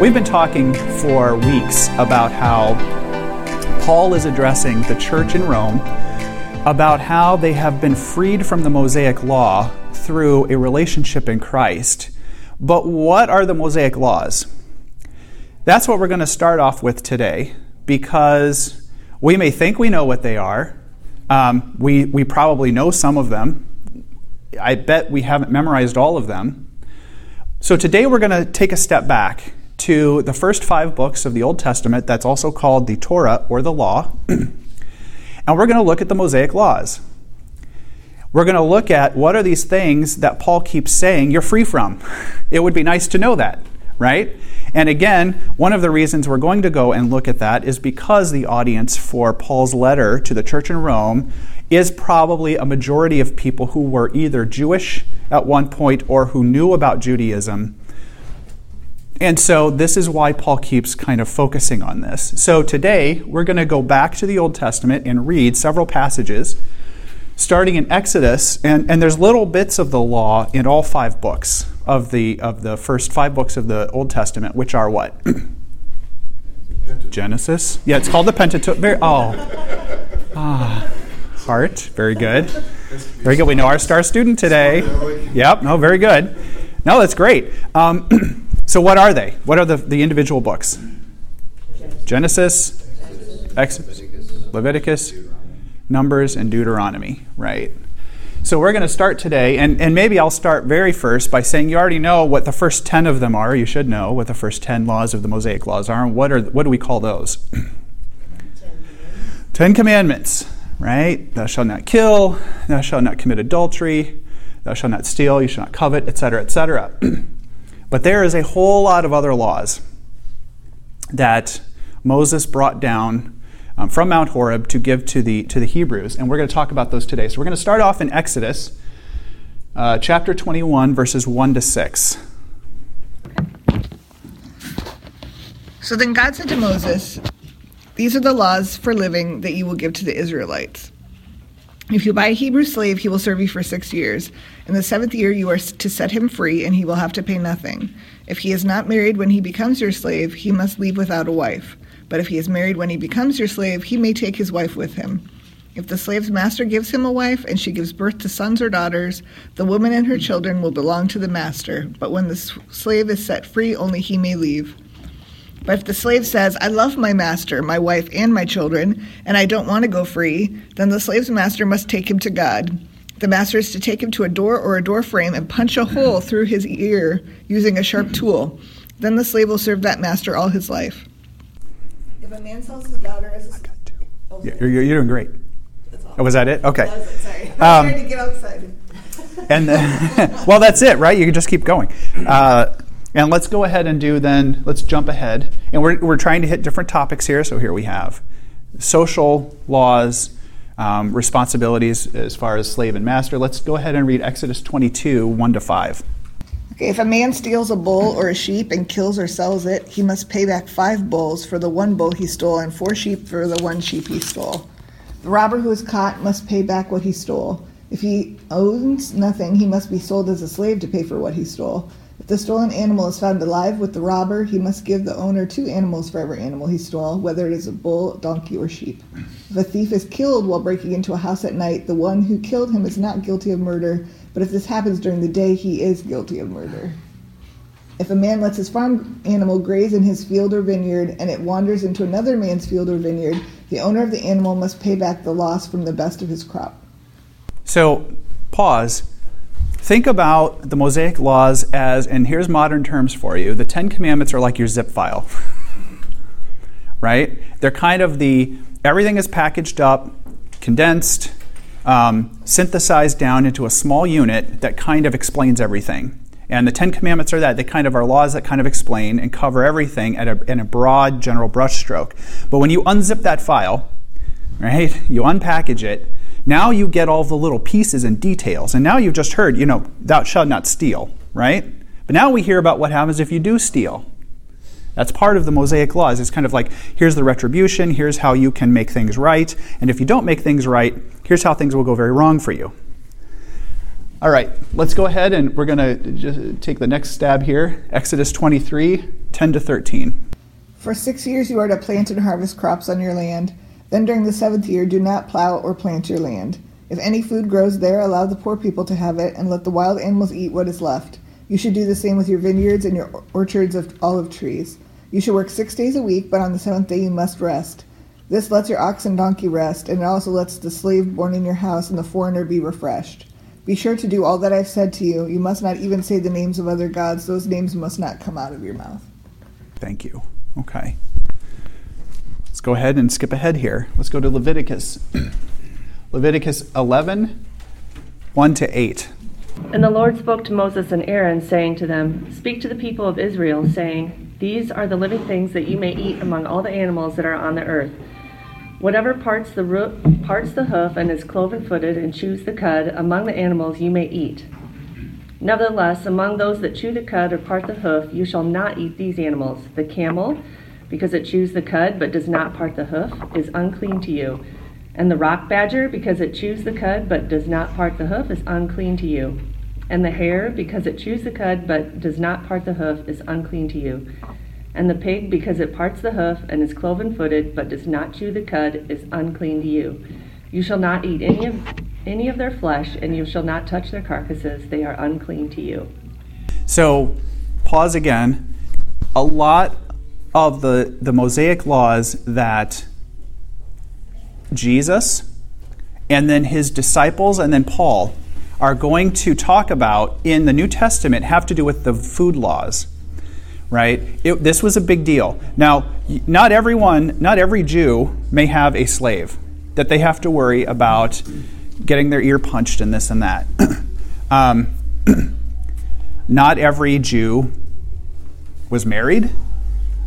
We've been talking for weeks about how Paul is addressing the church in Rome about how they have been freed from the Mosaic law through a relationship in Christ. But what are the Mosaic laws? That's what we're going to start off with today because we may think we know what they are. Um, we, we probably know some of them. I bet we haven't memorized all of them. So today we're going to take a step back to the first five books of the Old Testament, that's also called the Torah or the Law, and we're going to look at the Mosaic laws. We're going to look at what are these things that Paul keeps saying you're free from. It would be nice to know that, right? And again, one of the reasons we're going to go and look at that is because the audience for Paul's letter to the church in Rome is probably a majority of people who were either Jewish at one point or who knew about Judaism and so this is why Paul keeps kind of focusing on this. So today we're going to go back to the Old Testament and read several passages, starting in Exodus, and, and there's little bits of the law in all five books of the of the first five books of the Old Testament, which are what? Genesis. Yeah, it's called the Pentateuch. Very, oh, ah, heart. Very good. Very good. We know our star student today. Yep. No, very good. No, that's great. Um, So, what are they? What are the, the individual books? Genesis, Exodus, Leviticus, Numbers, and Deuteronomy, right? So, we're going to start today, and, and maybe I'll start very first by saying you already know what the first 10 of them are. You should know what the first 10 laws of the Mosaic laws are. And what, are, what do we call those? Ten Commandments, right? Thou shalt not kill, thou shalt not commit adultery, thou shalt not steal, you shall not covet, etc., etc. But there is a whole lot of other laws that Moses brought down um, from Mount Horeb to give to the, to the Hebrews. And we're going to talk about those today. So we're going to start off in Exodus uh, chapter 21, verses 1 to 6. So then God said to Moses, These are the laws for living that you will give to the Israelites. If you buy a Hebrew slave, he will serve you for six years. In the seventh year, you are to set him free, and he will have to pay nothing. If he is not married when he becomes your slave, he must leave without a wife. But if he is married when he becomes your slave, he may take his wife with him. If the slave's master gives him a wife and she gives birth to sons or daughters, the woman and her children will belong to the master. But when the slave is set free, only he may leave. But if the slave says, I love my master, my wife, and my children, and I don't want to go free, then the slave's master must take him to God. The master is to take him to a door or a door frame and punch a hole through his ear using a sharp tool. Then the slave will serve that master all his life. If a man sells his daughter as a oh, yeah, you're, you're doing great. Oh, was that it? Okay. That was it, sorry. I'm um, trying to get outside. and the, well, that's it, right? You can just keep going. Uh, and let's go ahead and do then, let's jump ahead. And we're, we're trying to hit different topics here. So here we have social laws, um, responsibilities as far as slave and master. Let's go ahead and read Exodus 22, 1 to 5. Okay, if a man steals a bull or a sheep and kills or sells it, he must pay back five bulls for the one bull he stole and four sheep for the one sheep he stole. The robber who is caught must pay back what he stole. If he owns nothing, he must be sold as a slave to pay for what he stole. If the stolen animal is found alive with the robber, he must give the owner two animals for every animal he stole, whether it is a bull, donkey, or sheep. If a thief is killed while breaking into a house at night, the one who killed him is not guilty of murder, but if this happens during the day, he is guilty of murder. If a man lets his farm animal graze in his field or vineyard and it wanders into another man's field or vineyard, the owner of the animal must pay back the loss from the best of his crop. So, pause Think about the Mosaic laws as, and here's modern terms for you the Ten Commandments are like your zip file, right? They're kind of the, everything is packaged up, condensed, um, synthesized down into a small unit that kind of explains everything. And the Ten Commandments are that. They kind of are laws that kind of explain and cover everything at a, in a broad general brushstroke. But when you unzip that file, right, you unpackage it, now you get all the little pieces and details. And now you've just heard, you know, thou shalt not steal, right? But now we hear about what happens if you do steal. That's part of the Mosaic laws. It's kind of like here's the retribution, here's how you can make things right, and if you don't make things right, here's how things will go very wrong for you. All right, let's go ahead and we're going to just take the next stab here. Exodus 23, 10 to 13. For six years you are to plant and harvest crops on your land. Then during the seventh year, do not plow or plant your land. If any food grows there, allow the poor people to have it, and let the wild animals eat what is left. You should do the same with your vineyards and your orchards of olive trees. You should work six days a week, but on the seventh day you must rest. This lets your ox and donkey rest, and it also lets the slave born in your house and the foreigner be refreshed. Be sure to do all that I've said to you. You must not even say the names of other gods. Those names must not come out of your mouth. Thank you. Okay. Go ahead and skip ahead here. Let's go to Leviticus. Leviticus 11, 1 to 8. And the Lord spoke to Moses and Aaron, saying to them, Speak to the people of Israel, saying, These are the living things that you may eat among all the animals that are on the earth. Whatever parts the, parts the hoof and is cloven footed and chews the cud, among the animals you may eat. Nevertheless, among those that chew the cud or part the hoof, you shall not eat these animals. The camel, because it chews the cud but does not part the hoof, is unclean to you. And the rock badger, because it chews the cud but does not part the hoof, is unclean to you. And the hare, because it chews the cud but does not part the hoof, is unclean to you. And the pig, because it parts the hoof and is cloven footed, but does not chew the cud, is unclean to you. You shall not eat any of, any of their flesh, and you shall not touch their carcasses. They are unclean to you. So, pause again. A lot of the, the Mosaic laws that Jesus and then his disciples and then Paul are going to talk about in the New Testament have to do with the food laws right? It, this was a big deal. Now, not everyone, not every Jew may have a slave that they have to worry about getting their ear punched and this and that. um, not every Jew was married.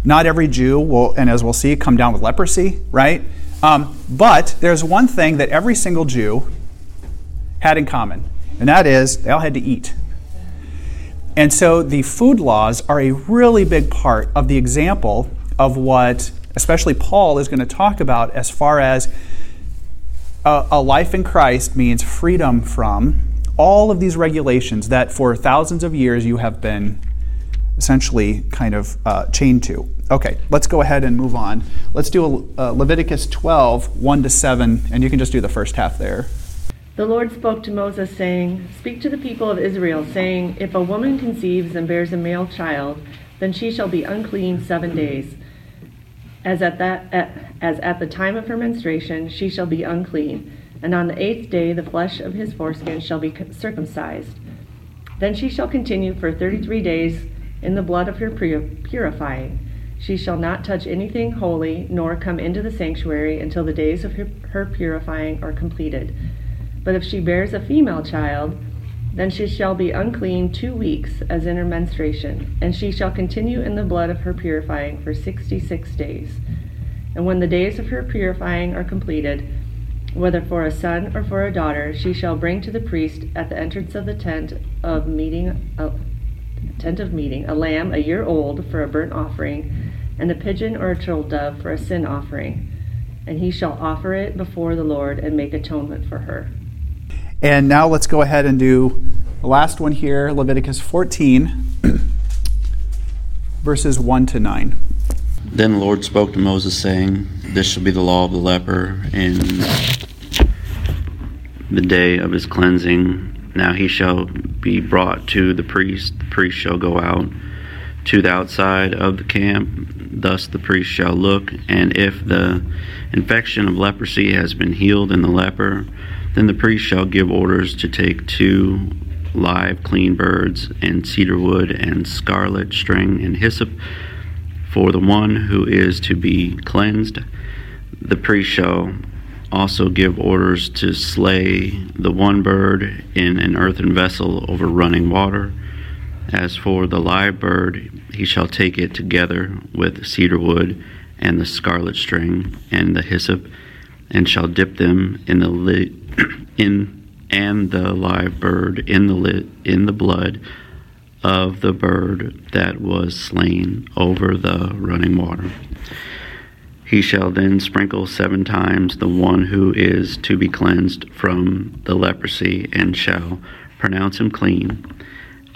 Not every Jew will, and as we'll see, come down with leprosy, right? Um, but there's one thing that every single Jew had in common, and that is they all had to eat. And so the food laws are a really big part of the example of what, especially Paul, is going to talk about as far as a, a, life in Christ means freedom from all of these regulations that for thousands of years you have been essentially kind of uh, chained to. Okay, let's go ahead and move on. Let's do a, uh, Leviticus 12, 1 to 7, and you can just do the first half there. The Lord spoke to Moses, saying, Speak to the people of Israel, saying, If a woman conceives and bears a male child, then she shall be unclean seven days. As at, that, as at the time of her menstruation, she shall be unclean. And on the eighth day, the flesh of his foreskin shall be circumcised. Then she shall continue for thirty three days in the blood of her purifying. She shall not touch anything holy, nor come into the sanctuary until the days of her, purifying are completed. But if she bears a female child, then she shall be unclean two weeks as in her menstruation, and she shall continue in the blood of her purifying for sixty six days. And when the days of her purifying are completed, whether for a son or for a daughter, she shall bring to the priest at the entrance of the tent of meeting, tent of meeting, a lamb a year old for a burnt offering, and a pigeon or a turtle dove for a sin offering. And he shall offer it before the Lord and make atonement for her. And now let's go ahead and do the last one here Leviticus 14, verses 1 to 9. Then the Lord spoke to Moses, saying, This shall be the law of the leper in the day of his cleansing. Now he shall be brought to the priest. The priest shall go out to the outside of the camp. Thus the priest shall look, and if the infection of leprosy has been healed in the leper, then the priest shall give orders to take two live clean birds and cedar wood and scarlet string and hyssop for the one who is to be cleansed. The priest shall also give orders to slay the one bird in an earthen vessel over running water. As for the live bird, he shall take it together with cedar wood and the scarlet string and the hyssop, and shall dip them in the li- in and the live bird in the lit, in the blood of the bird that was slain over the running water. He shall then sprinkle seven times the one who is to be cleansed from the leprosy, and shall pronounce him clean,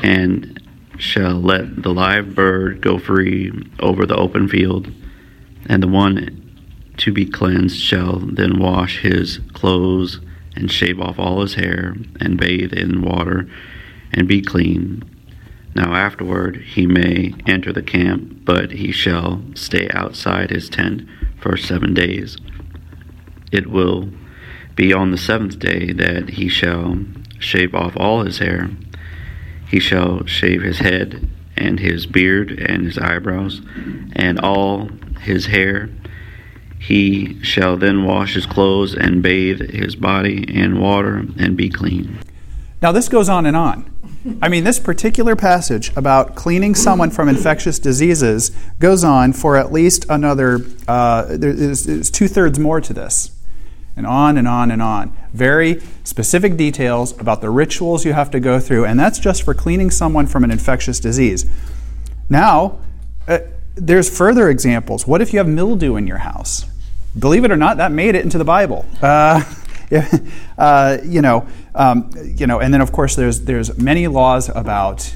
and shall let the live bird go free over the open field, and the one to be cleansed shall then wash his clothes and shave off all his hair and bathe in water and be clean. Now afterward he may enter the camp, but he shall stay outside his tent for seven days. It will be on the seventh day that he shall shave off all his hair. He shall shave his head and his beard and his eyebrows and all his hair. He shall then wash his clothes and bathe his body in water and be clean. Now, this goes on and on. I mean, this particular passage about cleaning someone from infectious diseases goes on for at least another, uh, there's, two thirds more to this. And on and on and on. Very specific details about the rituals you have to go through, and that's just for cleaning someone from an infectious disease. Now, uh, there's further examples. What if you have mildew in your house? Believe it or not, that made it into the Bible. Uh, uh, you know, um, you know, and then of course there's there's many laws about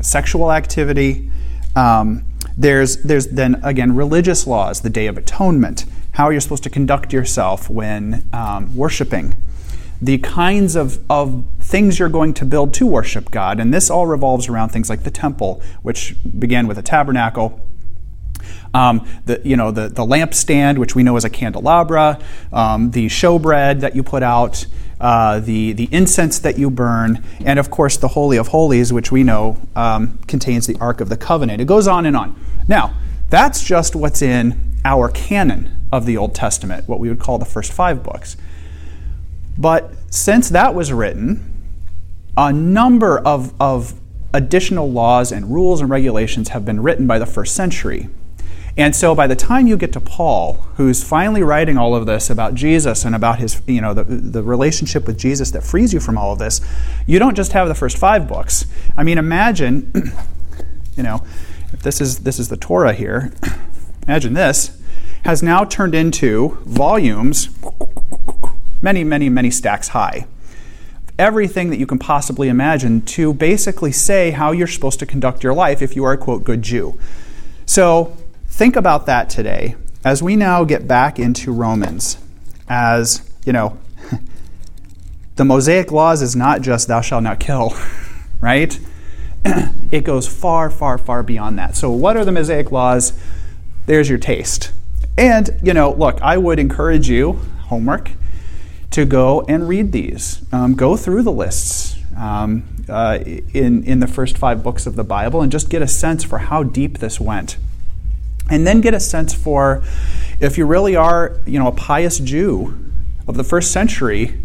sexual activity. Um, there's there's then again religious laws, the Day of Atonement, how you're supposed to conduct yourself when um, worshiping, the kinds of, of things you're going to build to worship God, and this all revolves around things like the temple, which began with a tabernacle um, the, you know, the, the lampstand, which we know is a candelabra, um, the showbread that you put out, uh, the, the incense that you burn, and of course the Holy of Holies, which we know um, contains the Ark of the Covenant. It goes on and on. Now, that's just what's in our canon of the Old Testament, what we would call the first five books. But since that was written, a number of, of additional laws and rules and regulations have been written by the first century. And so by the time you get to Paul, who's finally writing all of this about Jesus and about his, you know, the, the relationship with Jesus that frees you from all of this, you don't just have the first five books. I mean, imagine, you know, if this is this is the Torah here, imagine this has now turned into volumes many, many, many stacks high. Everything that you can possibly imagine to basically say how you're supposed to conduct your life if you are a quote good Jew. So Think about that today as we now get back into Romans. As, you know, the Mosaic laws is not just thou shalt not kill, right? it goes far, far, far beyond that. So, what are the Mosaic laws? There's your taste. And, you know, look, I would encourage you, homework, to go and read these. Um, go through the lists um, uh, in, in the first five books of the Bible and just get a sense for how deep this went and then get a sense for if you really are, you know, a pious Jew of the first century,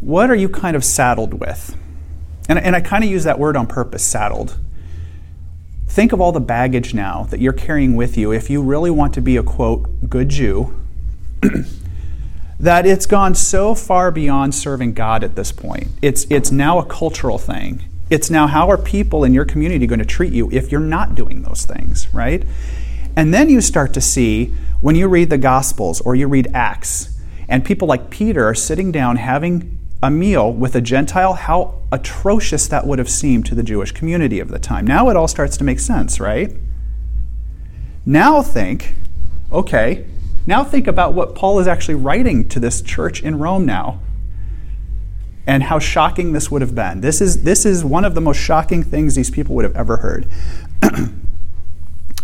what are you kind of saddled with? And, and I kind of use that word on purpose, saddled. Think of all the baggage now that you're carrying with you if you really want to be a quote, good Jew, that it's gone so far beyond serving God at this point. It's, it's now a cultural thing. It's now how are people in your community going to treat you if you're not doing those things, right? And then you start to see when you read the Gospels or you read Acts, and people like Peter are sitting down having a meal with a Gentile, how atrocious that would have seemed to the Jewish community of the time. Now it all starts to make sense, right? Now think, okay, now think about what Paul is actually writing to this church in Rome now. And how shocking this would have been. This is, this is one of the most shocking things these people would have ever heard.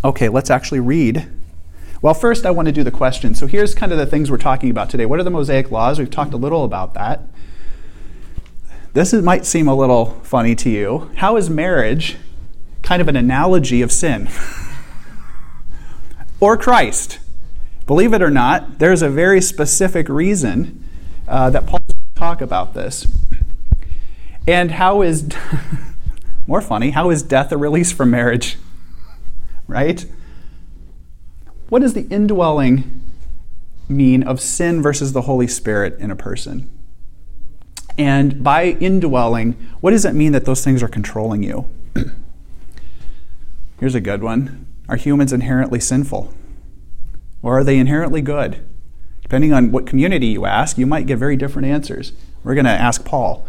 Okay, let's actually read. Well, first, I want to do the question. So, here's kind of the things we're talking about today. What are the Mosaic laws? We've talked a little about that. This is, might seem a little funny to you. How is marriage kind of an analogy of sin? or Christ? Believe it or not, there's a very specific reason uh, that Paul talk about this. And how is, more funny, how is death a release from marriage? Right? What does the indwelling mean of sin versus the Holy Spirit in a person? And by indwelling, what does it mean that those things are controlling you? Here's a good one Are humans inherently sinful? Or are they inherently good? Depending on what community you ask, you might get very different answers. We're going to ask Paul.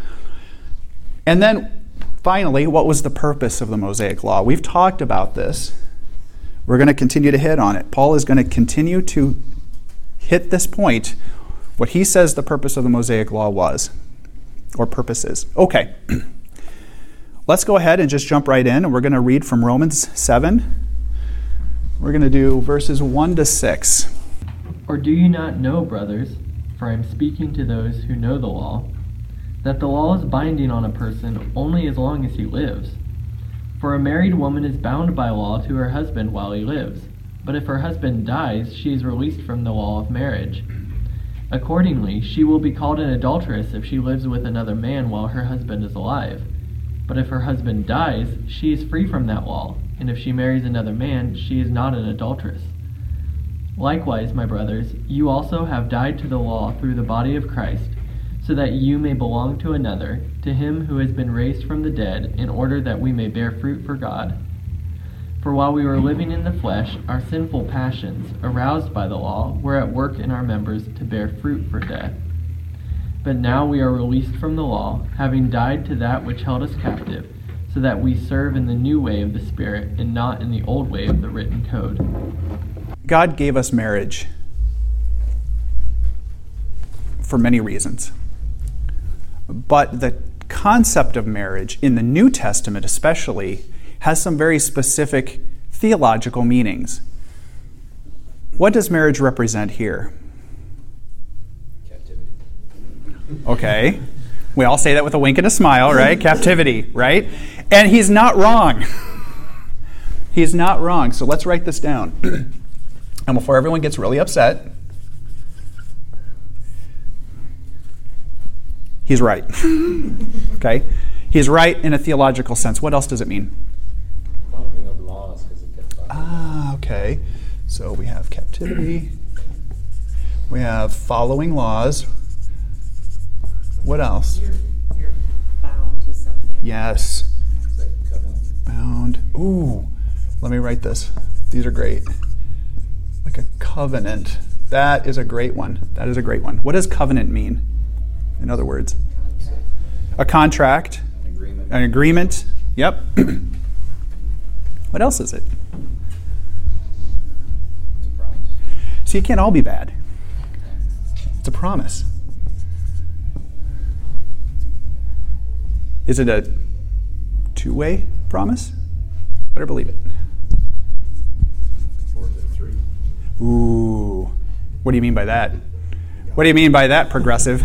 And then finally, what was the purpose of the Mosaic Law? We've talked about this. We're going to continue to hit on it. Paul is going to continue to hit this point, what he says the purpose of the Mosaic Law was, or purposes. Okay. Let's go ahead and just jump right in, and we're going to read from Romans 7. We're going to do verses 1 to 6. Or do you not know, brothers, for I am speaking to those who know the law, that the law is binding on a person only as long as he lives? For a married woman is bound by law to her husband while he lives, but if her husband dies, she is released from the law of marriage. Accordingly, she will be called an adulteress if she lives with another man while her husband is alive. But if her husband dies, she is free from that law, and if she marries another man, she is not an adulteress. Likewise, my brothers, you also have died to the law through the body of Christ, so that you may belong to another, to him who has been raised from the dead, in order that we may bear fruit for God. For while we were living in the flesh, our sinful passions, aroused by the law, were at work in our members to bear fruit for death. But now we are released from the law, having died to that which held us captive, so that we serve in the new way of the Spirit, and not in the old way of the written code. God gave us marriage for many reasons. But the concept of marriage, in the New Testament especially, has some very specific theological meanings. What does marriage represent here? Captivity. Okay. We all say that with a wink and a smile, right? Captivity, right? And he's not wrong. he's not wrong. So let's write this down. And before everyone gets really upset, he's right. okay? He's right in a theological sense. What else does it mean? Following of laws because it gets Ah, okay. So we have captivity. We have following laws. What else? You're, you're bound to something. Yes. Second. Bound. Ooh. Let me write this. These are great. Like a covenant. That is a great one. That is a great one. What does covenant mean? In other words, a contract, An agreement. an agreement. Yep. what else is it? It's a promise. See, it can't all be bad. It's a promise. Is it a two way promise? Better believe it. Or is it three? Ooh. What do you mean by that? What do you mean by that, progressive?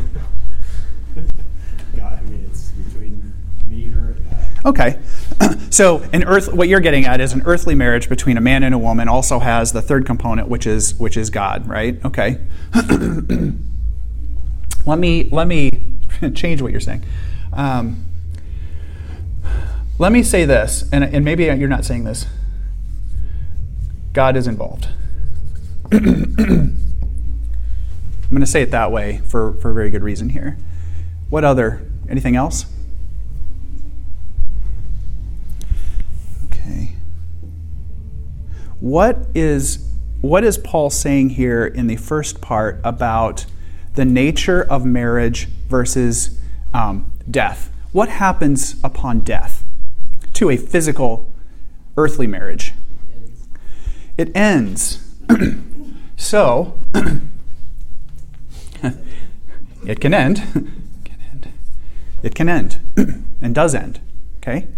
God, I mean, it's between me, her, and God. Okay. so, an earth what you're getting at is an earthly marriage between a man and a woman also has the third component which is which is God, right? Okay. let me let me change what you're saying. Um, let me say this, and, and maybe you're not saying this. God is involved. I'm going to say it that way for, for a very good reason here. What other? Anything else? What is what is Paul saying here in the first part about the nature of marriage versus um, death? What happens upon death to a physical, earthly marriage? It ends. so it can end. can end. It can end and does end. Okay?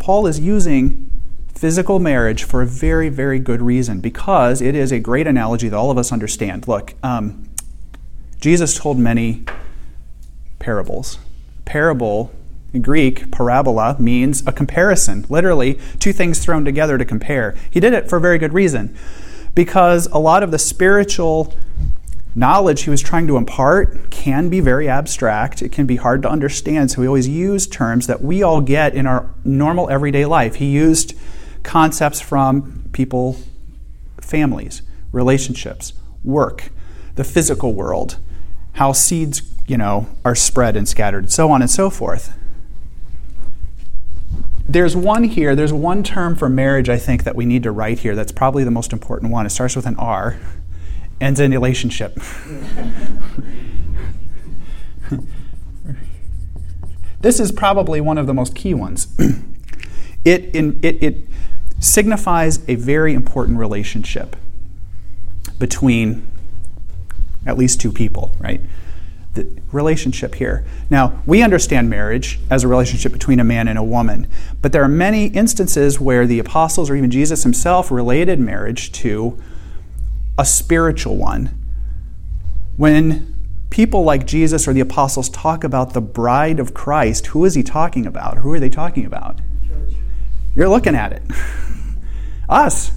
Paul is using physical marriage for a very, very good reason because it is a great analogy that all of us understand. Look, um, Jesus told many parables. Parable in Greek, parabola, means a comparison. Literally, two things thrown together to compare. He did it for a very good reason because a lot of the spiritual knowledge he was trying to impart can be very abstract. It can be hard to understand. So he always used terms that we all get in our normal everyday life. He used concepts from people, families, relationships, work, the physical world, how seeds, you know, are spread and scattered, so on and so forth. There's one here, there's one term for marriage I think that we need to write here that's probably the most important one. It starts with an R ends in relationship. This is probably one of the most key ones. it, in, it, it signifies a very important relationship between at least two people, right? The relationship here. Now, we understand marriage as a relationship between a man and a woman, but there are many instances where the apostles or even Jesus himself related marriage to a spiritual one. When people like Jesus or the apostles talk about the bride of Christ, who is he talking about? Who are they talking about? Church. You're looking at it. Us.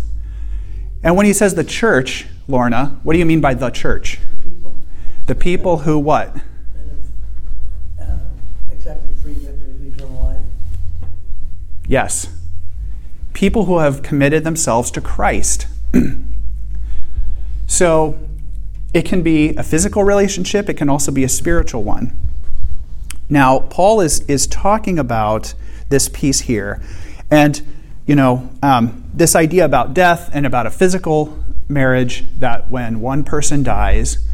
And when he says the church, Lorna, what do you mean by the church? People The people who what? have uh, accepted free gift of eternal life. Yes. People who have committed themselves to Christ. so it can be a physical relationship, it can also be a spiritual one. Now, Paul is, is talking about this piece here. And, you know, um, this idea about death and about a physical marriage that when one person dies,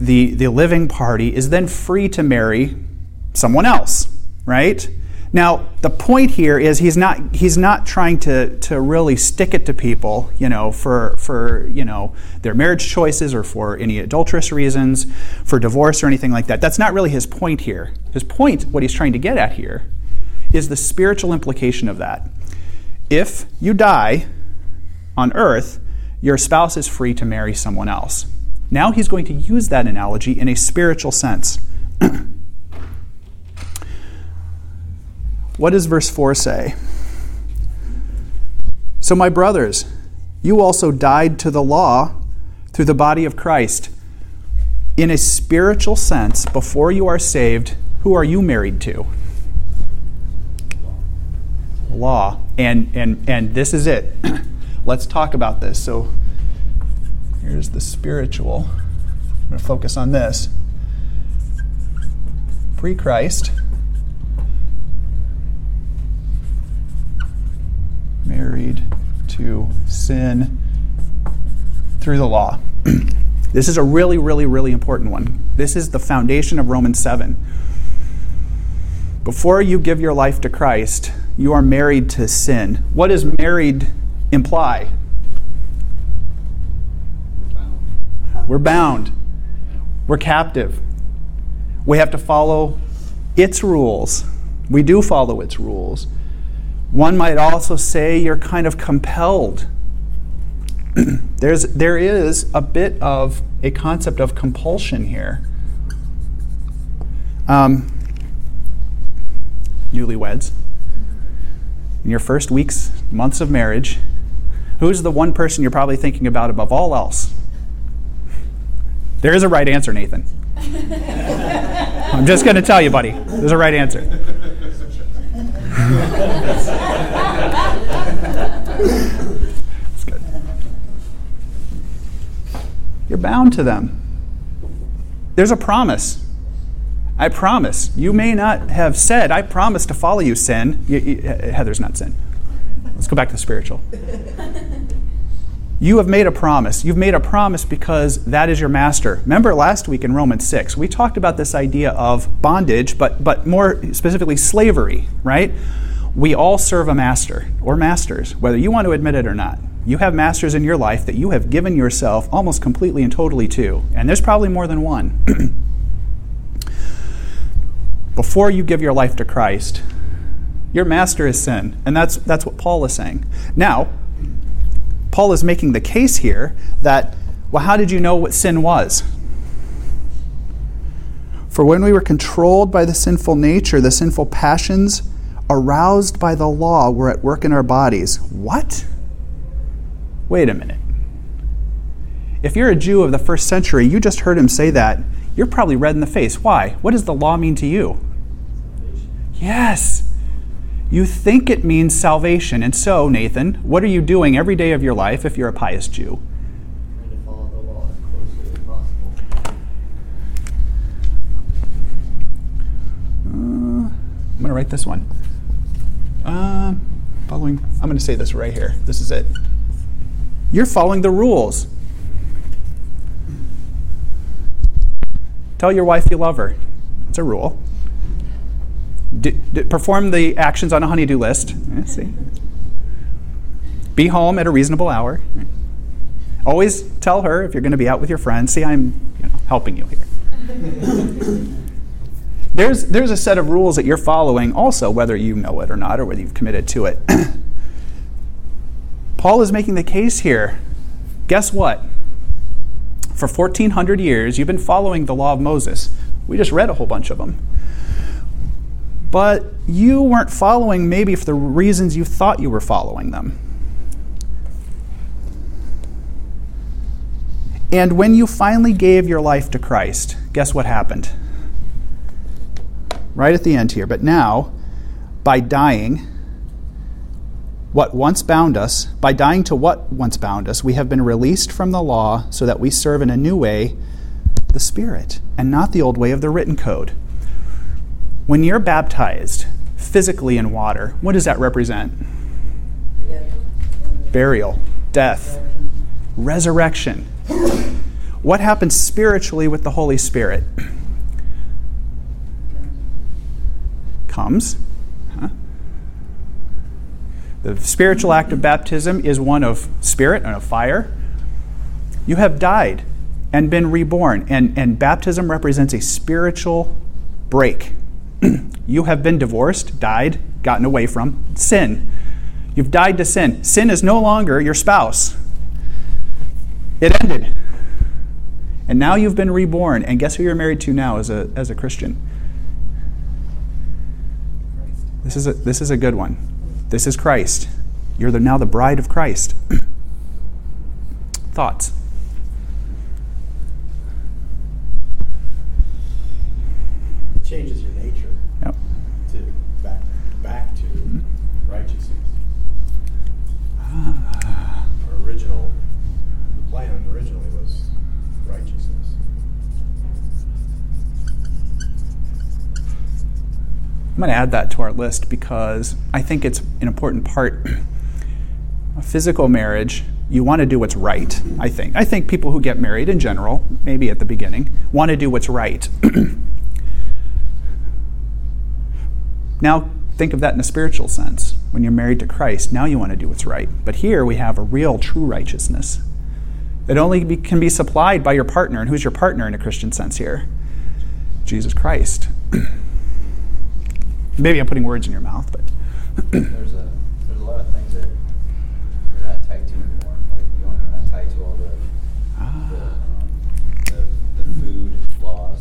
the, the living party is then free to marry someone else, right? Now, the point here is he's not he's not trying to, to really stick it to people, you know, for for you know their marriage choices or for any adulterous reasons, for divorce or anything like that. That's not really his point here. His point, what he's trying to get at here, is the spiritual implication of that. If you die on earth, your spouse is free to marry someone else. Now he's going to use that analogy in a spiritual sense. What does verse 4 say? So, my brothers, you also died to the law through the body of Christ. In a spiritual sense, before you are saved, who are you married to? Law. And, and, and this is it. Let's talk about this. So, here's the spiritual. I'm going to focus on this. Pre Christ. married to sin through the law. this is a really, really, really important one. This is the foundation of Romans 7. Before you give your life to Christ, you are married to sin. What does married imply? We're bound. We're captive. We have to follow its rules. We do follow its rules. One might also say you're kind of compelled. There's, there is a bit of a concept of compulsion here. Um, newlyweds, in your first weeks, months of marriage, who's the one person you're probably thinking about above all else? There is a right answer, Nathan. I'm just going to tell you, buddy. There's a right answer. That's good. You're bound to them. There's a promise. I promise. You may not have said, I promise to follow you, sin. Heather's not sin. Let's go back to the spiritual. You have made a promise. You've made a promise because that is your master. Remember last week in Romans 6, we talked about this idea of bondage, but, but more specifically slavery, right? We all serve a master or masters, whether you want to admit it or not. You have masters in your life that you have given yourself almost completely and totally to, and there's probably more than one. Before you give your life to Christ, your master is sin, and that's, that's what Paul is saying. Now, Paul is making the case here that, well, how did you know what sin was? For when we were controlled by the sinful nature, the sinful passions aroused by the law were at work in our bodies. What? Wait a minute. If you're a Jew of the first century, you just heard him say that, you're probably red in the face. Why? What does the law mean to you? Yes. You think it means salvation. And so, Nathan, what are you doing every day of your life if you're a pious Jew? Trying to follow the law as closely as possible. Uh, I'm going to write this one. Uh, following, I'm going to say this right here. This is it. You're following the rules. Tell your wife you love her. It's a rule. D- d- perform the actions on a honeydew list. Yeah, see. Be home at a reasonable hour. Always tell her if you're going to be out with your friends. See, I'm you know, helping you here. there's, there's a set of rules that you're following also, whether you know it or not, or whether you've committed to it. Paul is making the case here. Guess what? For 1400 years, you've been following the law of Moses. We just read a whole bunch of them. But you weren't following maybe for the reasons you thought you were following them. And when you finally gave your life to Christ, guess what happened? Right at the end here. But now, by dying, what once bound us, by dying to what once bound us, we have been released from the law so that we serve in a new way the Spirit and not the old way of the written code. When you're baptized physically in water, what does that represent? Burial, death, resurrection. What happens spiritually with the Holy Spirit? Comes. The spiritual act of baptism is one of spirit and of fire. You have died and been reborn, and, and baptism represents a spiritual break. you have been divorced, died, gotten away from sin. You've died to sin. Sin is no longer your spouse. It ended. And now you've been reborn. And guess who you're married to now as a, as a Christian? This is, a, this is a good one. This is Christ. You're the, now the bride of Christ. Thoughts? It changes your nature Yep. to back back to righteousness. Ah. Our original the plan originally was righteousness. I'm going to add that to our list because I think it's an important part. A physical marriage, you want to do what's right, I think. I think people who get married in general, maybe at the beginning, want to do what's right. now, think of that in a spiritual sense. When you're married to Christ, now you want to do what's right. But here we have a real, true righteousness that only be, can be supplied by your partner. And who's your partner in a Christian sense here? Jesus Christ. Maybe I'm putting words in your mouth, but there's a there's a lot of things that you're not tied to anymore. Like you don't you're not tied to all the the, um, the, the food laws.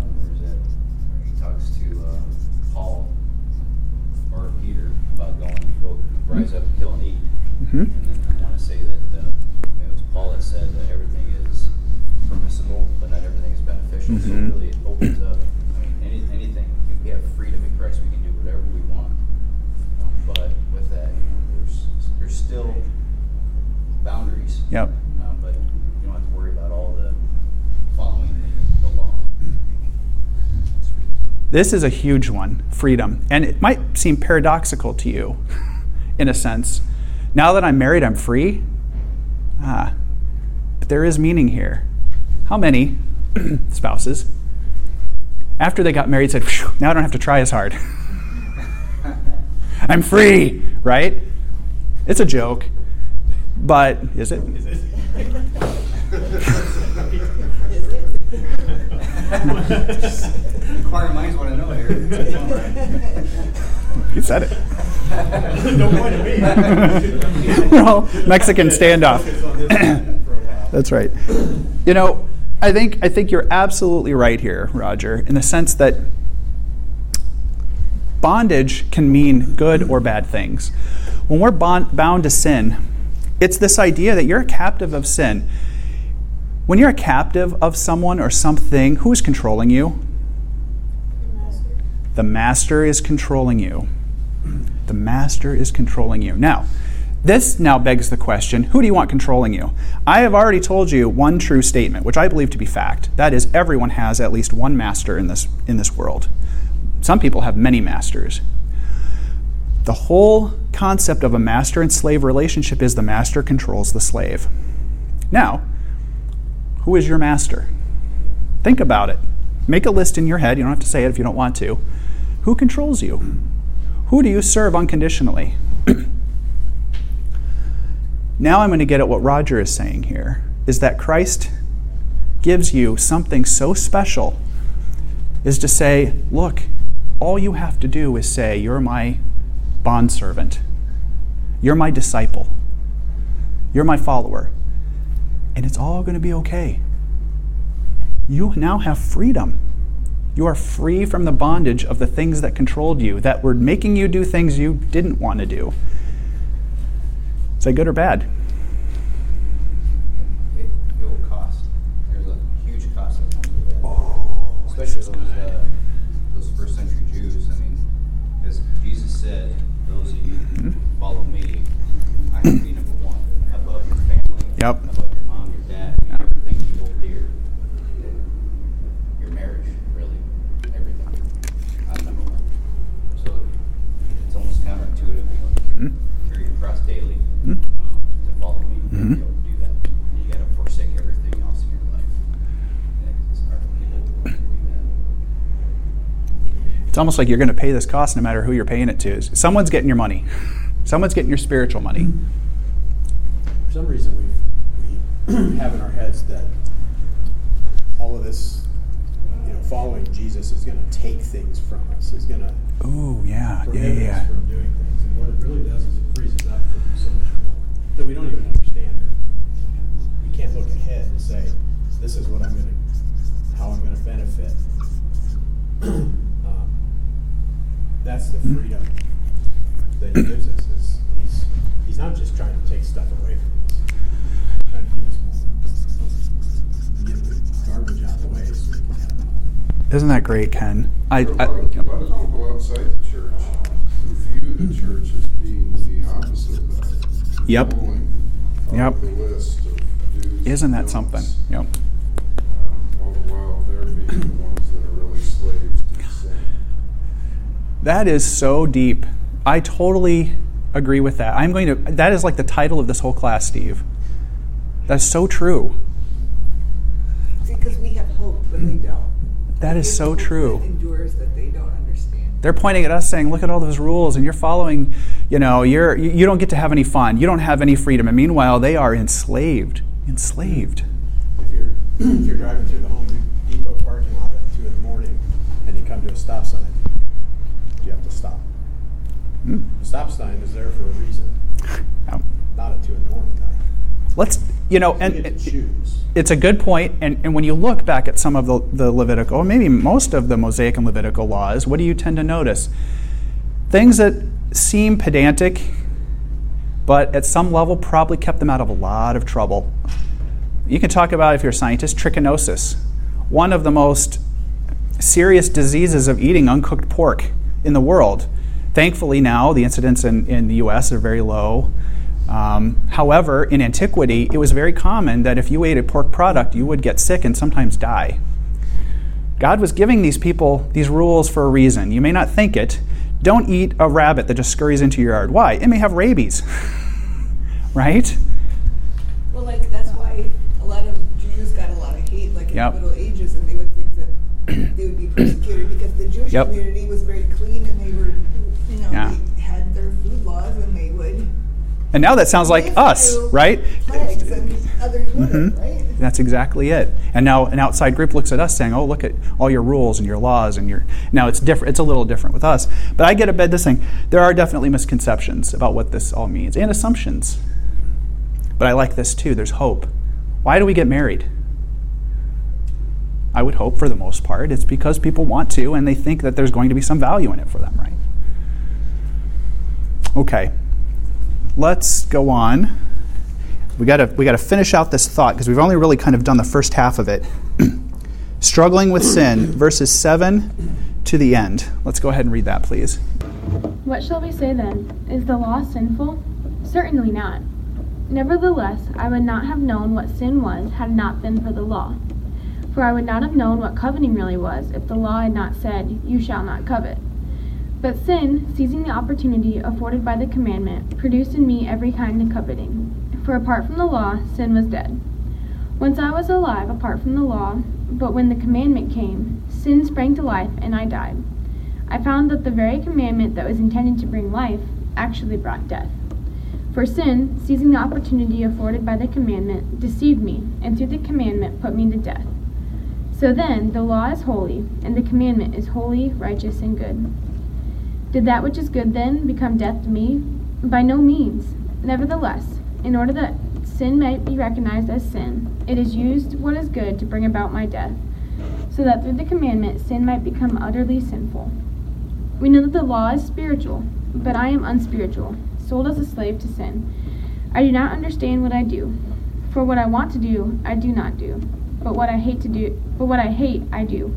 Um, there's that where he talks to uh, Paul or Peter about going go rise up, kill and eat. Mhm. And then I want to say that uh, it was Paul that said that everything is permissible, but not everything is beneficial. Mhm. So really, it opens up. I mean, any, anything we have freedom in Christ. We can do whatever we want. Um, but with that, you know, there's there's still boundaries. Yep. Um, but you don't have to worry about all the following the, the law. This is a huge one freedom. And it might seem paradoxical to you, in a sense. Now that I'm married, I'm free. Ah, but there is meaning here. How many spouses, after they got married, said, now I don't have to try as hard? I'm free, right? It's a joke. But is it? Inquiring minds want to know here. You said it. Don't point at me. well, Mexican standoff. That's right. You know, I think I think you're absolutely right here, Roger, in the sense that bondage can mean good or bad things. When we're bond, bound to sin, it's this idea that you're a captive of sin. When you're a captive of someone or something, who is controlling you? The master is controlling you. The master is controlling you. Now, this now begs the question who do you want controlling you? I have already told you one true statement, which I believe to be fact. That is, everyone has at least one master in this, in this world. Some people have many masters. The whole concept of a master and slave relationship is the master controls the slave. Now, who is your master? Think about it. Make a list in your head. You don't have to say it if you don't want to. Who controls you? Who do you serve unconditionally? now I'm going to get at what Roger is saying here is that Christ gives you something so special is to say, look, all you have to do is say, You're my bondservant. You're my disciple. You're my follower. And it's all going to be okay. You now have freedom. You are free from the bondage of the things that controlled you, that were making you do things you didn't want to do. Is that good or bad? It, it will cost. There's a huge cost that comes with that. Especially those, uh, those first century Jews. I mean, because Jesus said, those of you who follow me, I have to be number one. Above your family, Yep. above your mom, your dad, I mean, everything you hold dear. Your marriage, really, everything. I'm number one. So it's almost counterintuitive, you know, carry your cross daily um, to follow me. You gotta be able to do that. And you got to forsake everything else in your life. And it's hard for people who want to do that. It's almost like you're going to pay this cost no matter who you're paying it to. Someone's getting your money. Someone's getting your spiritual money. For some reason, we we have in our heads that all of this, you know, following Jesus is going to take things from us. Is going to Ooh, yeah, yeah, yeah, us yeah. from doing things. And what it really does is it frees us up for so much more that we don't even understand. Or we can't look ahead and say, "This is what I'm going to, how I'm going to benefit." that's the freedom that He gives us. Is He's He's not just trying to take stuff away from us, He's trying to give us more, get the garbage out of the way so we can have more. Isn't that great, Ken? I, There I are lot of, a lot of people outside the church who view the church as being the opposite of that. Yep. Yep. out the list of do's isn't that and something? don'ts, Yep. um, All the while they're being the ones that are really slaves to sin. That is so deep. I totally agree with that. I'm going to. That is like the title of this whole class, Steve. That's so true. Because we have hope, but they don't. That We is have so true. That endures that they don't understand. They're pointing at us saying, "Look at all those rules, and you're following. You know, you're you you don't get to have any fun. You don't have any freedom." And meanwhile, they are enslaved. Enslaved. If you're if you're driving through the Home Depot parking lot at two in the morning and you come to a stop sign, you have to stop. Hmm. The stop sign is there for a reason, not at two in the morning time. let's you know, and. to choose. it's a good point. point, and, and when you look back at some of the, the Levitical, or maybe most of the Mosaic and Levitical laws, what do you tend to notice? Things that seem pedantic, but at some level probably kept them out of a lot of trouble. You can talk about, if you're a scientist, trichinosis, one of the most serious diseases of eating uncooked pork in the world. Thankfully, now the incidents in, in the US are very low. Um, however, in antiquity, it was very common that if you ate a pork product, you would get sick and sometimes die. God was giving these people these rules for a reason. You may not think it. Don't eat a rabbit that just scurries into your yard. Why? It may have rabies. right? Well, like that's why a lot of Jews got a lot of hate, like in Yep. the Middle Ages, and they would think that they would be persecuted because the Jewish Yep. community was very clean and they were, know, Yeah. they had their food laws and they would And now that sounds like us, right? Plagues and others wouldn't, Mhm. right? That's exactly it. And now an outside group looks at us saying, "Oh, look at all your rules and your laws and your." Now it's different. It's a little different with us. But I get abed this thing. There are definitely misconceptions about what this all means and assumptions. But I like this too. There's hope. Why do we get married? I would hope for the most part it's because people want to and they think that there's going to be some value in it for them, right? Okay. Let's go on we got to we got to finish out this thought because we've only really kind of done the first half of it. Struggling with sin, verses 7 to the end. Let's go ahead and read that, please. What shall we say then? Is the law sinful? Certainly not. Nevertheless, I would not have known what sin was had it not been for the law. For I would not have known what coveting really was if the law had not said, You shall not covet. But sin, seizing the opportunity afforded by the commandment, produced in me every kind of coveting. For apart from the law, sin was dead. Once I was alive apart from the law, but when the commandment came, sin sprang to life and I died. I found that the very commandment that was intended to bring life actually brought death. For sin, seizing the opportunity afforded by the commandment, deceived me, and through the commandment put me to death. So then, the law is holy, and the commandment is holy, righteous, and good. Did that which is good then become death to me? By no means. Nevertheless, in order that sin might be recognized as sin, it is used what is good to bring about my death, so that through the commandment sin might become utterly sinful. We know that the law is spiritual, but I am unspiritual, sold as a slave to sin. I do not understand what I do. For what I want to do, I do not do. But what I hate to do, but what I hate, I do.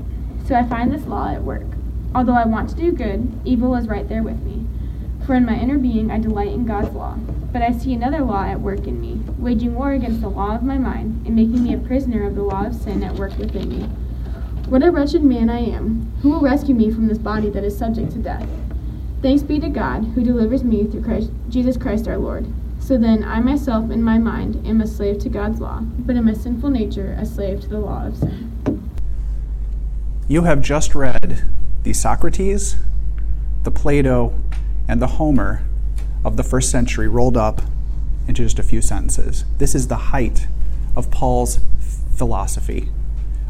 So I find this law at work. Although I want to do good, evil is right there with me. For in my inner being I delight in God's law. But I see another law at work in me, waging war against the law of my mind, and making me a prisoner of the law of sin at work within me. What a wretched man I am! Who will rescue me from this body that is subject to death? Thanks be to God, who delivers me through Christ, Jesus Christ our Lord. So then, I myself, in my mind, am a slave to God's law, but in my sinful nature, a slave to the law of sin. You have just read the Socrates, the Plato, and the Homer of the first century rolled up into just a few sentences. This is the height of Paul's philosophy,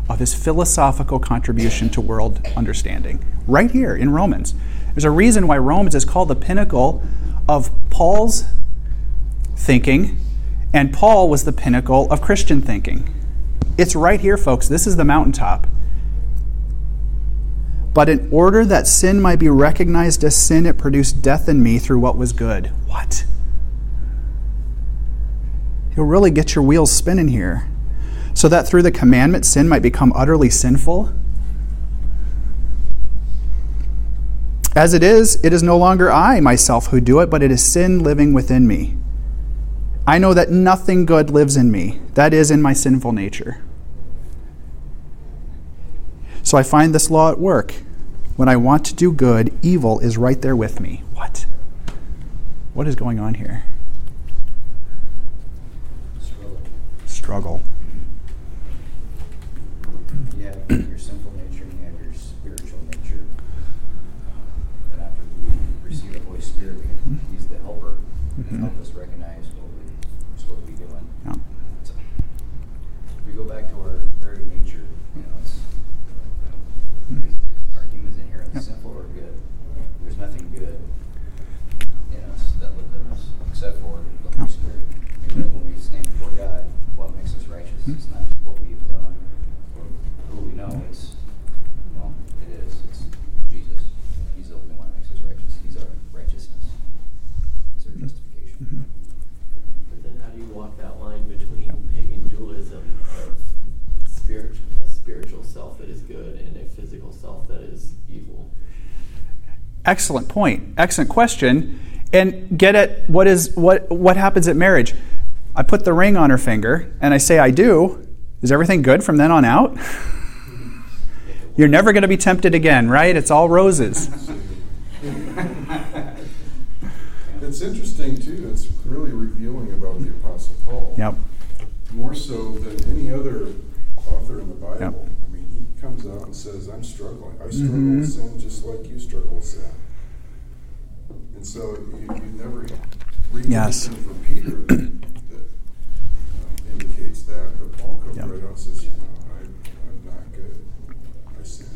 of his philosophical contribution to world understanding, right here in Romans. There's a reason why Romans is called the pinnacle of Paul's thinking, and Paul was the pinnacle of Christian thinking. It's right here, folks. This is the mountaintop. But in order that sin might be recognized as sin, it produced death in me through what was good. What? You'll really get your wheels spinning here. So that through the commandment, sin might become utterly sinful. As it is, it is no longer I myself who do it, but it is sin living within me. I know that nothing good lives in me, that is, in my sinful nature. So I find this law at work. When I want to do good, evil is right there with me. What? What is going on here? Struggle. Struggle. You have your sinful nature and you have your spiritual nature. Uh, And after we receive the Holy Spirit, we can, He's the helper to Mhm. help us recognize what we're supposed to be doing. Yeah. So, If we go back to our very nature, you know, it's, you know, is- is- are humans inherently Yep. sinful or good? There's nothing good in us that lives in us except for the Holy Yep. Spirit. And then when we stand before God, what makes us righteous Mhm. is not what we have done or who we know. It's, well, it is. It's Jesus. He's the only one that makes us righteous. He's our righteousness. He's our justification. Mhm. But then how do you walk that line between pagan dualism of spirit, a spiritual self that is good and a physical self that is evil? Excellent point. Excellent question. And get at what is what what happens at marriage. I put the ring on her finger and I say I do. Is everything good from then on out? You're never going to be tempted again, right? It's all roses. It's interesting too. It's really revealing about the Apostle Paul. Yep. More so than any other author in the Bible. Yep. I mean, he comes out and says, "I'm struggling. I struggle Mhm. with sin just like you struggle with sin." And so you, you never read Yes. anything from Peter that, that um, indicates that, but Paul comes Yep. right out and says, "You know, I, I'm not good. I sin.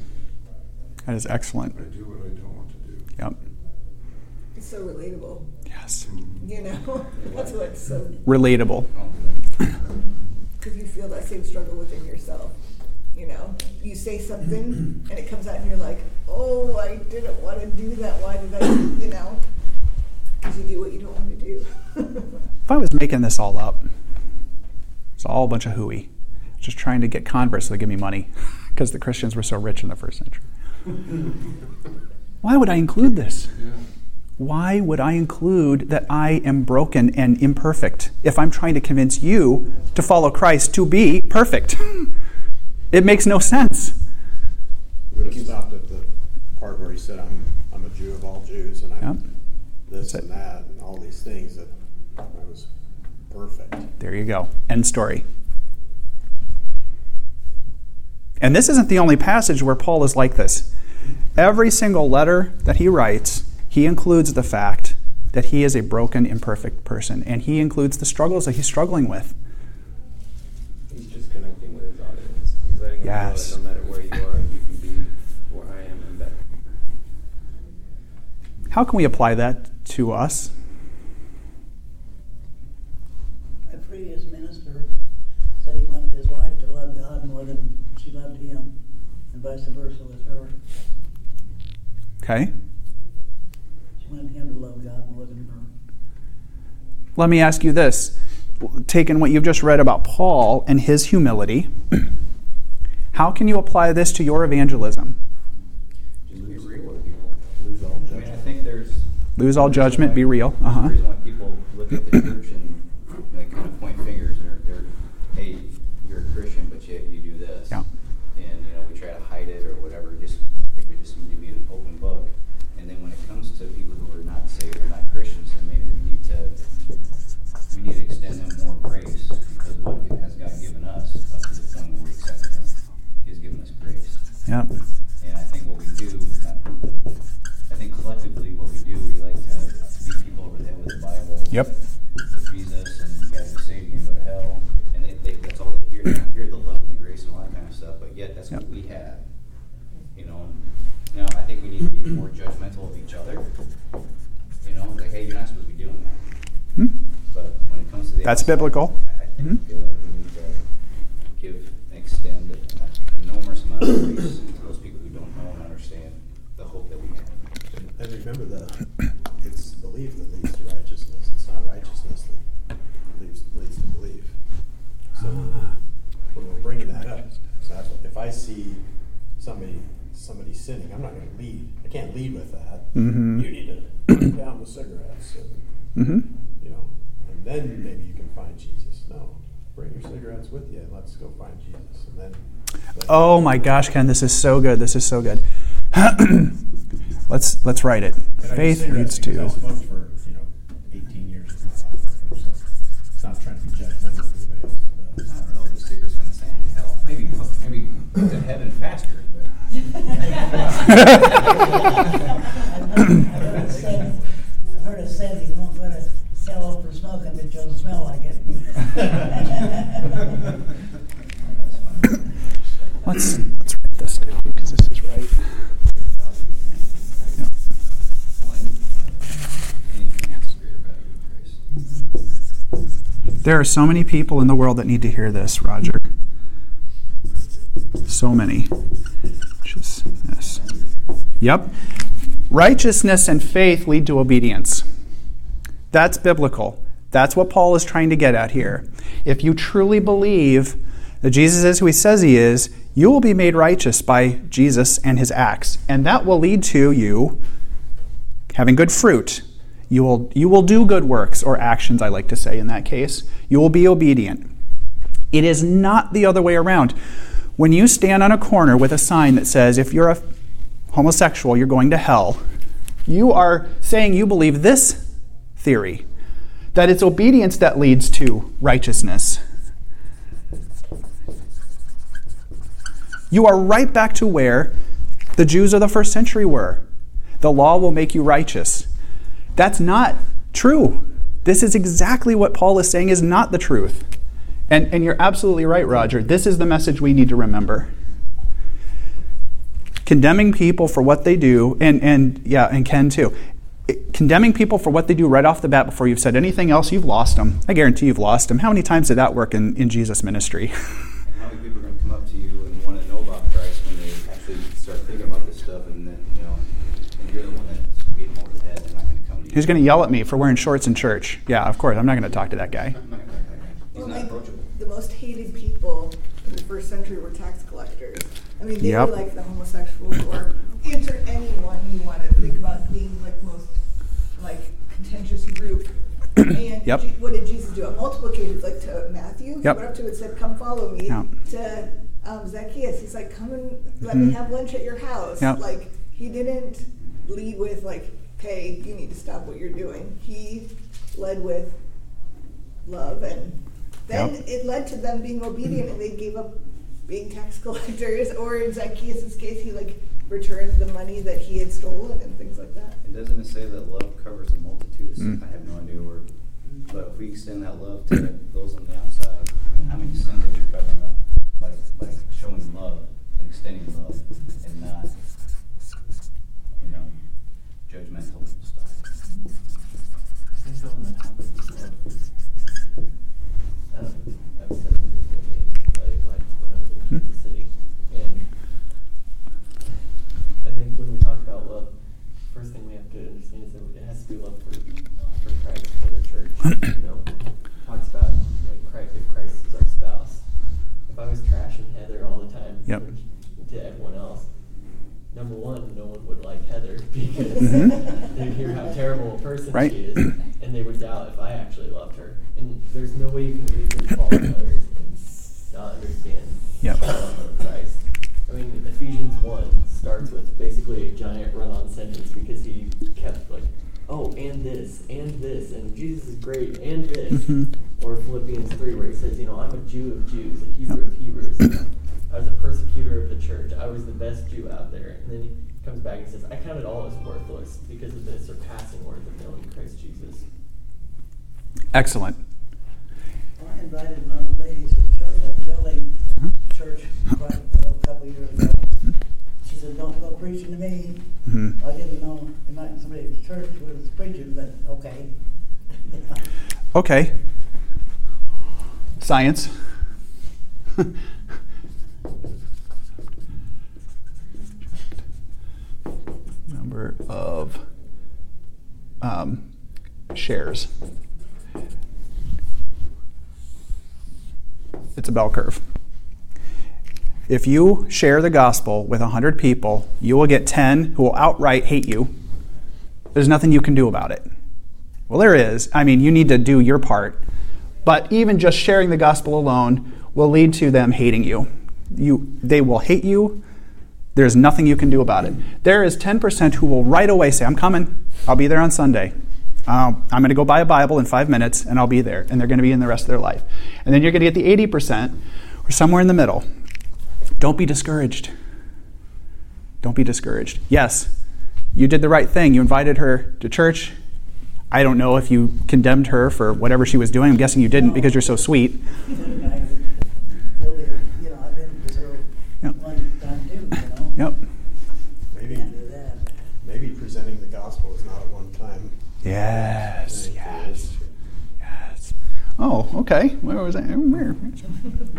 That is excellent. I do what I don't want to do." Yep. It's so relatable. Yes. You know, that's what's so Relatable. because you feel that same struggle within yourself. You know, you say something and it comes out and you're like, oh, I didn't want to do that. Why did I? You know, because you do what you don't want to do. If I was making this all up, it's all a bunch of hooey. Just trying to get converts to give me money because the Christians were so rich in the first century. Why would I include this? Why would I include that I am broken and imperfect if I'm trying to convince you to follow Christ to be perfect? It makes no sense. When he stopped at the part where he said, I'm, I'm a Jew of all Jews, and I'm Yep. this and that, and all these things, that I was perfect. There you go. End story. And this isn't the only passage where Paul is like this. Every single letter that he writes, he includes the fact that he is a broken, imperfect person, and he includes the struggles that he's struggling with. He's just connecting with his audience. He's letting them Yes. know that no matter where you are, you can be where I am and better. How can we apply that to us? My previous minister said he wanted his wife to love God more than she loved him, and vice versa with her. Okay? She wanted him to love God more than her. Let me ask you this. Taking what you've just read about Paul and his humility, how can you apply this to your evangelism? Just be real with people. Lose all I mean, I judgment. think there's. Lose all judgment, why- be real. The Uh-huh. Yep. With Jesus and you gotta be you can go to hell. And they, they, that's all they hear. They don't hear the love and the grace and all that kind of stuff, but yet that's what Yep. we have. You know, now I think we need to be more judgmental of each other. You know, like, hey, you're not supposed to be doing that. Hmm? But when it comes to the That's outside, biblical. I I think, Mhm. feel like we need to give, and extend an enormous amount of grace to those people who don't know and understand the hope that we have. And- And remember that it's belief that leads to righteousness. It's not righteousness that leads, leads to belief. So when we're bringing that up, so that's what- if I see somebody somebody sinning, I'm not going to lead. I can't lead with that. Mhm. You need to put down the cigarettes, and, hmm you know, and then maybe you can find Jesus. No, bring your cigarettes with you and let's go find Jesus, and then. Oh my gosh, Ken, this is so good. This is so good. let's let's write it. Faith just say that leads to. Maybe to heaven faster. I've heard it said, I've heard it said that you won't go to hell for smoking, but you'll smell like it. Let's let's write this down because this is right. Yep. Anything else is greater value than grace. There are so many people in the world that need to hear this, Roger. So many. Yes. Yep. Righteousness and faith lead to obedience. That's biblical. That's what Paul is trying to get at here. If you truly believe that Jesus is who he says he is, you will be made righteous by Jesus and his acts. And that will lead to you having good fruit. You will, you will do good works or actions, I like to say in that case. You will be obedient. It is not the other way around. When you stand on a corner with a sign that says, if you're a homosexual, you're going to hell, you are saying you believe this theory that it's obedience that leads to righteousness. You are right back to where the Jews of the first century were. The law will make you righteous. That's not true. This is exactly what Paul is saying is not the truth. And, and you're absolutely right, Roger. This is the message we need to remember. Condemning people for what they do, and, and yeah, and Ken too. It- condemning people for what they do right off the bat before you've said anything else, you've lost them. I guarantee you've lost them. How many times did that work in, in Jesus' ministry? How many people are gonna come up to you and wanna know about Christ when they actually start thinking about this stuff and then, you know, and you're the one that's beating them over the head, they're not come to you. Who's going to yell at me for wearing shorts in church? Yeah, of course. I'm not going to talk to that guy. He's not approachable. The most hated people in the first century were tax collectors. I mean, they Yep. were like the homosexuals or answer anyone you want to think about being like most like contentious group. And Yep. Je- what did Jesus do? It multiplicated like to Matthew. He Yep. went up to him and said, "Come follow me." Yep. To um, Zacchaeus, he's like, "Come and let me Mhm. have lunch at your house." Like he didn't lead with like, "Hey, you need to stop what you're doing." He led with love, and then Yep. it led to them being obedient, and they gave up being tax collectors. Or in Zacchaeus' case, he like returned the money that he had stolen and things like that. And doesn't it say that love covers a multitude of sins? Mm. I have no idea where, but if we extend that love to those on the outside, I mean, how many sins are we covering up by, by showing love and extending love and not, you know, judgmental stuff? I've said this before, like, like when I was in Kansas City, and I think when we talk about love, first thing we have to understand is that it has to be love for, for Christ, for the church. You know, talks about like Christ, if Christ is our spouse. If I was trashing Heather all the time Yep. to everyone else, number one, no one would like Heather because Mhm. they'd hear how terrible a person Right. she is, and they would doubt if I actually loved her. And there's no way you can read Paul and others and not understand Yep. the love of Christ. I mean, Ephesians 1 starts with basically a giant run on sentence because he kept like, oh, and this, and this, and Jesus is great, and this. Mhm. Or Philippians 3 where he says, you know, I'm a Jew of Jews, a Hebrew of Hebrews. I was a persecutor of the church. I was the best Jew out there. And then he comes back and says, I count it all as worthless because of the surpassing worth of knowing Christ Jesus. Excellent. I invited one of the ladies from church, at the building church, quite a couple years ago. She said, don't go preaching to me. Mhm. I didn't know, it might, somebody at church was preaching, but okay. Okay. Science. Number of um, shares. It's a bell curve. If you share the gospel with 100 people, you will get 10 who will outright hate you. There's nothing you can do about it. Well, there is. I mean, you need to do your part. But even just sharing the gospel alone will lead to them hating you. You, they will hate you. There's nothing you can do about it. There is 10% who will right away say, I'm coming. I'll be there on Sunday. Uh, I'm going to go buy a Bible in five minutes and I'll be there. And they're going to be in the rest of their life. And then you're going to get the 80% or somewhere in the middle. Don't be discouraged. Don't be discouraged. Yes, you did the right thing. You invited her to church. I don't know if you condemned her for whatever she was doing. I'm guessing you didn't because you're so sweet. Guilty, you know, I've been to her Yep. one time too, you know? Yep. Maybe, Can't do that. maybe presenting the gospel is not a one-time. Yes. Yes. Yes. Oh, okay. Where was I? Where?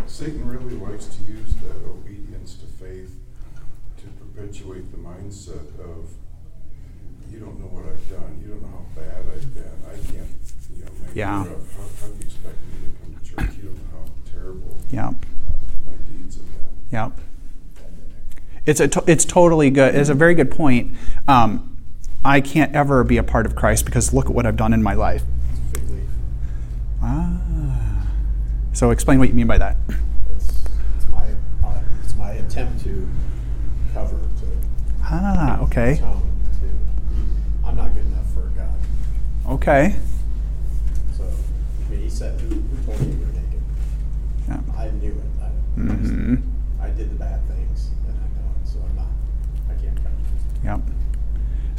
Satan really likes to use that obedience to faith to perpetuate the mindset of, you don't know what I've done, you don't know how bad I've been, I can't, you know, make Yeah. it up. How, how do you expect me to come to church? You don't know how terrible Yep. uh, my deeds have been. Yep. It's a to- it's totally good. It's a very good point. Um, I can't ever be a part of Christ because look at what I've done in my life. Ah. So explain what you mean by that. It's, it's my, uh, it's my attempt to cover, to Ah. Okay. to, I'm not good enough for God. Okay. So, I mean, he said, who, who told you you were naked? Yeah. I knew it. I, Mhm. I did the bad things, and I know it, so I'm not, I can't cover it. Yep.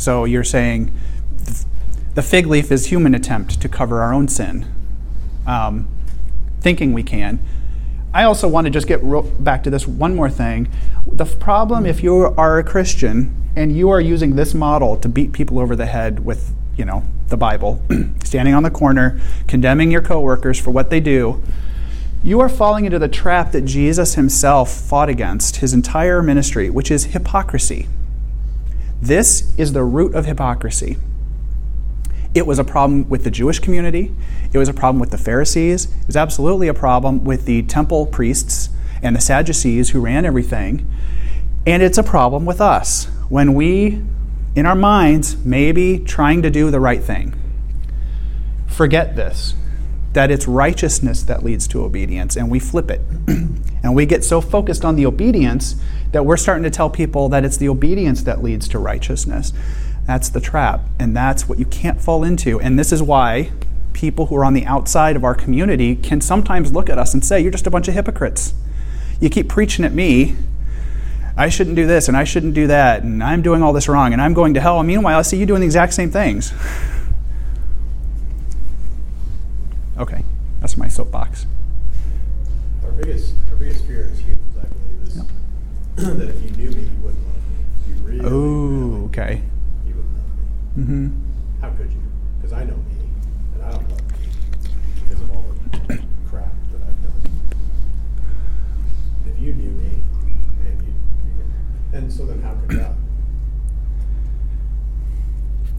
So you're saying the fig leaf is human attempt to cover our own sin, um, thinking we can. I also want to just get ro- back to this one more thing. The problem, if you are a Christian and you are using this model to beat people over the head with, you know, the Bible, standing on the corner, condemning your coworkers for what they do, you are falling into the trap that Jesus himself fought against his entire ministry, which is hypocrisy. This is the root of hypocrisy. It was a problem with the Jewish community. It was a problem with the Pharisees. It was absolutely a problem with the temple priests and the Sadducees who ran everything. And it's a problem with us. when we, in our minds, maybe trying to do the right thing, forget this that it's righteousness that leads to obedience, and we flip it. and we get so focused on the obedience that we're starting to tell people that it's the obedience that leads to righteousness. That's the trap, and that's what you can't fall into. And this is why people who are on the outside of our community can sometimes look at us and say, You're just a bunch of hypocrites. You keep preaching at me. I shouldn't do this and I shouldn't do that, and I'm doing all this wrong, and I'm going to hell. And meanwhile, I see you doing the exact same things. okay, that's my soapbox. Our biggest, our biggest fear as humans, I believe, is Yep. that if you knew me, you wouldn't love me. If you really, Oh, okay. you wouldn't love me. Mm-hmm. How could you? Because I know me, and I don't love me because of all the crap that I've done. If you knew me, man, you, you could, and so then how could God?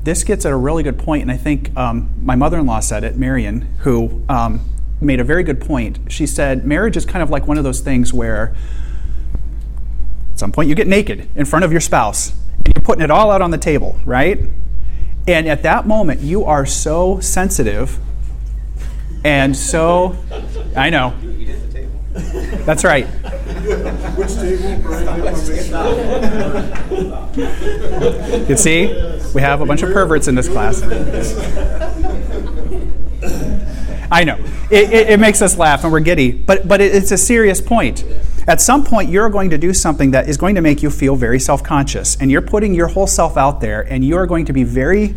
This gets at a really good point, and I think um, my mother in law said it, Marion, who um, made a very good point. She said, Marriage is kind of like one of those things where at some point you get naked in front of your spouse and you're putting it all out on the table, right? And at that moment, you are so sensitive and so, I know. That's right. Which table, Brian? You can see, we have a bunch of perverts in this class. I know. It, it, it makes us laugh and we're giddy, but, but it, it's a serious point. At some point, you're going to do something that is going to make you feel very self conscious, and you're putting your whole self out there, and you are going to be very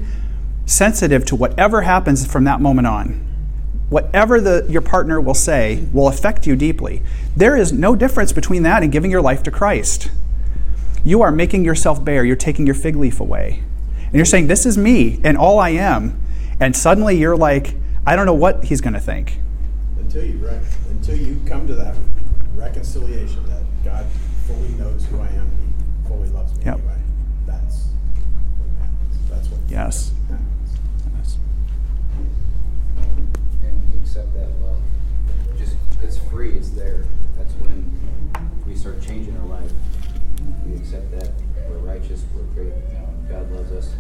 sensitive to whatever happens from that moment on. Whatever the, your partner will say will affect you deeply. There is no difference between that and giving your life to Christ. You are making yourself bare, you're taking your fig leaf away. And you're saying, This is me and all I am. And suddenly you're like, I don't know what he's going to think. Until you rec- until you come to that reconciliation that God fully knows who I am and He fully loves me Yep. anyway. That's what happens. That's what Yes. happens. Yes. And when you accept that love, just it's free, it's there. That's when we start changing our life. We accept that we're righteous, we're great, you know, God loves us,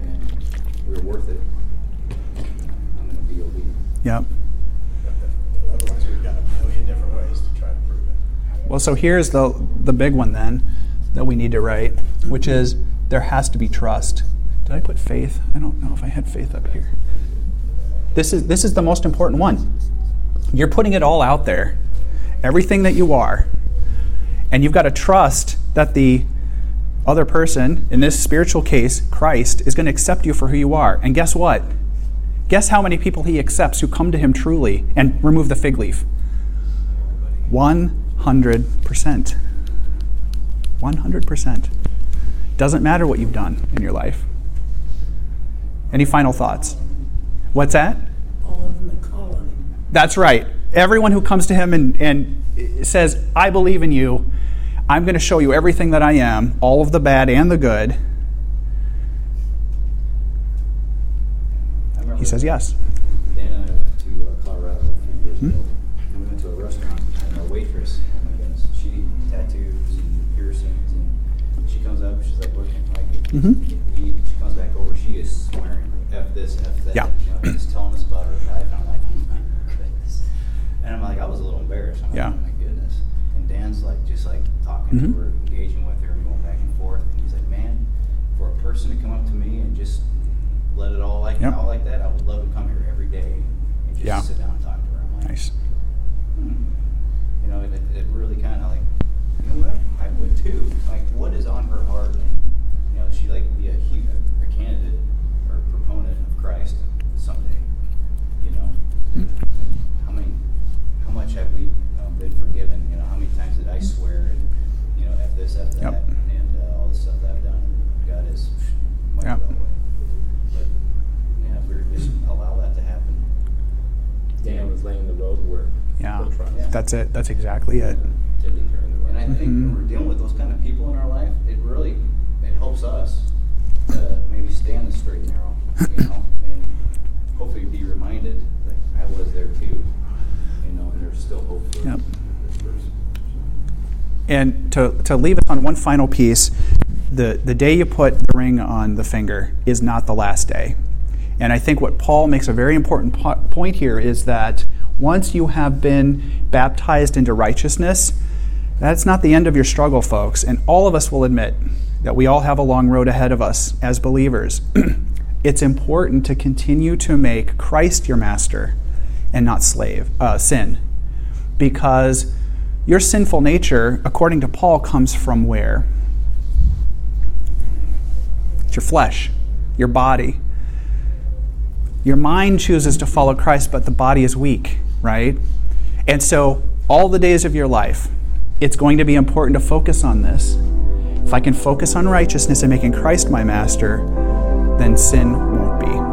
and we're worth it. I'm gonna be obedient. Yep. Otherwise, we've got a million different ways to try to prove it. Well, so here's the, the big one then that we need to write, which is there has to be trust. Did I put faith? I don't know if I had faith up here. This is, this is the most important one. You're putting it all out there, everything that you are, and you've got to trust that the other person, in this spiritual case, Christ, is going to accept you for who you are. And guess what? Guess how many people he accepts who come to him truly and remove the fig leaf? 100%. 100%. Doesn't matter what you've done in your life. Any final thoughts? What's that? All of them that. That's right. Everyone who comes to him and, and says, I believe in you, I'm going to show you everything that I am, all of the bad and the good, he says yes. Dan and I went to uh, Colorado a few years Hmm? ago, and we went to a restaurant, and our waitress, oh my goodness, she tattoos and piercings, and she comes up, she's like, "What can I get?" Mhm. eat?" She comes back over, she is swearing, like, "F this, F that," Yeah. you know, just telling us about her life, and I'm like, "Oh my goodness," and I'm like, I was a little embarrassed. I'm like, Yeah. "Oh my goodness," and Dan's like, just like talking Mhm. to her, engaging with her, and going back and forth, and he's like, "Man, for a person to come up to me and just let it all like Yep. out like that, I would love to come here every day and just Yeah. sit down and talk to her. I'm like, Nice. hmm. you know, it, it really kind of like, you know what, I would too. Like, what is on her heart? And you know, she like be a, he- a candidate or proponent of Christ someday. You know, and how many, how much have we um, been forgiven? You know, how many times did I swear and you know, f this, f that, Yep. and uh, all the stuff that I've done? God is much Yep. well away. But yeah, if we just allow that to happen. Dan was laying the road work. Yeah. for trust. Yeah. That's it. That's exactly it. Till he turned the And I think when Mhm. we're dealing with those kind of people in our life, it really it helps us to maybe stand the straight and narrow, you know, and hopefully be reminded that I was there too, you know, and there's still hope for Yep. this person. And to, to leave us on one final piece, the, the day you put the ring on the finger is not the last day. And I think what Paul makes a very important po- point here is that once you have been baptized into righteousness, that's not the end of your struggle, folks. And all of us will admit that we all have a long road ahead of us as believers. it's important to continue to make Christ your master and not slave, uh, sin. Because your sinful nature, according to Paul, comes from where? It's your flesh, your body. Your mind chooses to follow Christ, but the body is weak, right? And so, all the days of your life, it's going to be important to focus on this. If I can focus on righteousness and making Christ my master, then sin won't